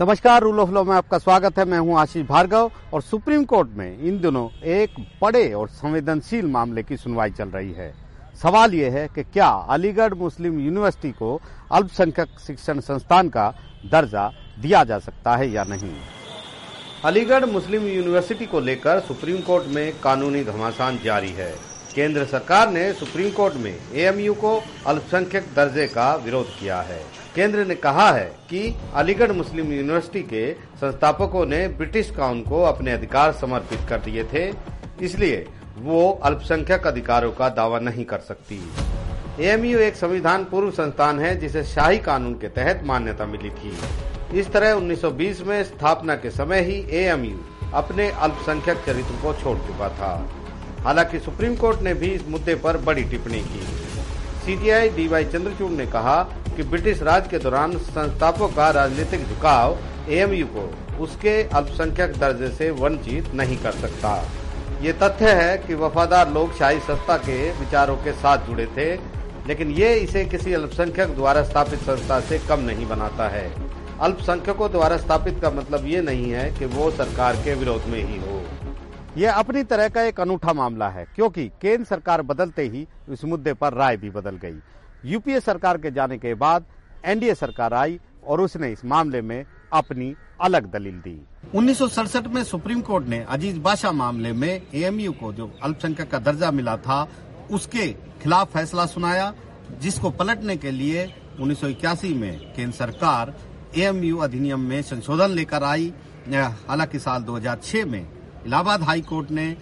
नमस्कार, rule of law में आपका स्वागत है। मैं हूँ आशीष भार्गव और सुप्रीम कोर्ट में इन दिनों एक बड़े और संवेदनशील मामले की सुनवाई चल रही है। सवाल यह है कि क्या अलीगढ़ मुस्लिम यूनिवर्सिटी को अल्पसंख्यक शिक्षण संस्थान का दर्जा दिया जा सकता है या नहीं? अलीगढ़ मुस्लिम यूनिवर्सिटी को लेकर सुप्रीम कोर्ट में कानूनी घमासान जारी है। केंद्र सरकार ने सुप्रीम कोर्ट में एएमयू को अल्पसंख्यक दर्जे का विरोध किया है। केंद्र ने कहा है कि अलीगढ़ मुस्लिम यूनिवर्सिटी के संस्थापकों ने ब्रिटिश काउन को अपने अधिकार समर्पित कर दिए थे, इसलिए वो अल्पसंख्यक अधिकारों का दावा नहीं कर सकती। एएमयू एक संविधान पूर्व संस्थान है, जिसे शाही कानून के तहत मान्यता मिली थी। इस तरह 1920 में स्थापना के समय ही एएमयू अपने अल्पसंख्यक चरित्र को छोड़ चुका था। हालाँकि सुप्रीम कोर्ट ने भी इस मुद्दे पर बड़ी टिप्पणी की। सीटीआई डीवाई चंद्रचूड़ ने कहा कि ब्रिटिश राज के दौरान संस्थापकों का राजनीतिक झुकाव एएमयू को उसके अल्पसंख्यक दर्जे से वंचित नहीं कर सकता। ये तथ्य है कि वफादार लोग शाही संस्था के विचारों के साथ जुड़े थे, लेकिन ये इसे किसी अल्पसंख्यक द्वारा स्थापित संस्था से कम नहीं बनाता है। अल्पसंख्यकों द्वारा स्थापित का मतलब ये नहीं है कि वो सरकार के विरोध में ही हो। यह अपनी तरह का एक अनूठा मामला है, क्योंकि केंद्र सरकार बदलते ही इस मुद्दे पर राय भी बदल गई। यूपीए सरकार के जाने के बाद एनडीए सरकार आई और उसने इस मामले में अपनी अलग दलील दी। उन्नीस सौ सड़सठ में सुप्रीम कोर्ट ने अज़ीज़ बादशाह मामले में एएमयू को जो अल्पसंख्यक का दर्जा मिला था, उसके खिलाफ फैसला सुनाया, जिसको पलटने के लिए उन्नीस सौ इक्यासी में केंद्र सरकार एएमयू अधिनियम में संशोधन लेकर आई। हालाँकि साल 2006 में इलाहाबाद हाई कोर्ट ने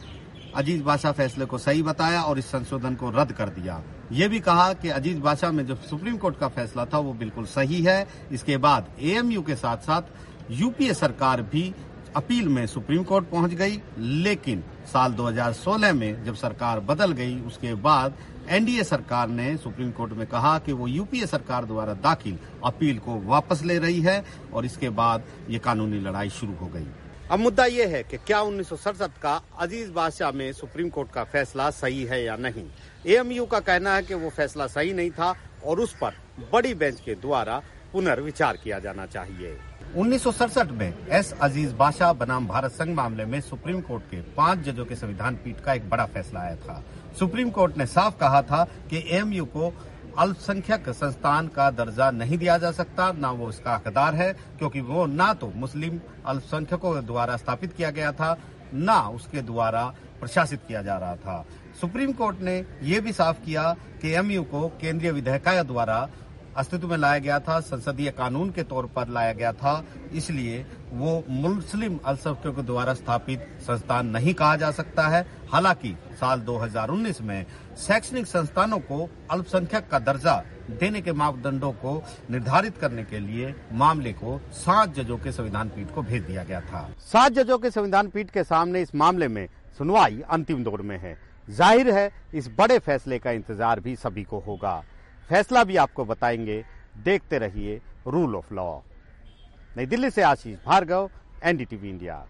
अज़ीज़ बादशाह फैसले को सही बताया और इस संशोधन को रद्द कर दिया। ये भी कहा कि अज़ीज़ बादशाह में जो सुप्रीम कोर्ट का फैसला था, वो बिल्कुल सही है। इसके बाद एएमयू के साथ साथ यूपीए सरकार भी अपील में सुप्रीम कोर्ट पहुँच गई, लेकिन साल 2016 में जब सरकार बदल गई, उसके बाद एनडीए सरकार ने सुप्रीम कोर्ट में कहा कि वो यूपीए सरकार द्वारा दाखिल अपील को वापस ले रही है और इसके बाद ये कानूनी लड़ाई शुरू हो गई। अब मुद्दा ये है कि क्या उन्नीस सौ सड़सठ का अज़ीज़ बादशाह में सुप्रीम कोर्ट का फैसला सही है या नहीं? एएमयू का कहना है कि वो फैसला सही नहीं था और उस पर बड़ी बेंच के द्वारा पुनर्विचार किया जाना चाहिए। उन्नीस सौ सड़सठ में एस अज़ीज़ बादशाह बनाम भारत संघ मामले में सुप्रीम कोर्ट के पाँच जजों के संविधान पीठ का एक बड़ा फैसला आया था। सुप्रीम कोर्ट ने साफ़ कहा था कि एएमयू को अल्पसंख्यक संस्थान का दर्जा नहीं दिया जा सकता, ना वो इसका हकदार है, क्योंकि वो ना तो मुस्लिम अल्पसंख्यकों द्वारा स्थापित किया गया था, ना उसके द्वारा प्रशासित किया जा रहा था। सुप्रीम कोर्ट ने यह भी साफ़ किया कि एमयू को केंद्रीय विधेयक द्वारा अस्तित्व में लाया गया था, संसदीय कानून के तौर पर लाया गया था, इसलिए वो मुस्लिम अल्पसंख्यकों द्वारा स्थापित संस्थान नहीं कहा जा सकता है। हालाँकि साल 2019 में शैक्षणिक संस्थानों को अल्पसंख्यक का दर्जा देने के मापदंडों को निर्धारित करने के लिए मामले को सात जजों के संविधान पीठ को भेज दिया गया था। सात जजों के संविधान पीठ के सामने इस मामले में सुनवाई अंतिम दौर में है। ज़ाहिर है, इस बड़े फैसले का इंतज़ार भी सभी को होगा। फैसला भी आपको बताएँगे। देखते रहिए रूल ऑफ़ लॉ। नई दिल्ली से आशीष भार्गव, एनडीटीवी इंडिया।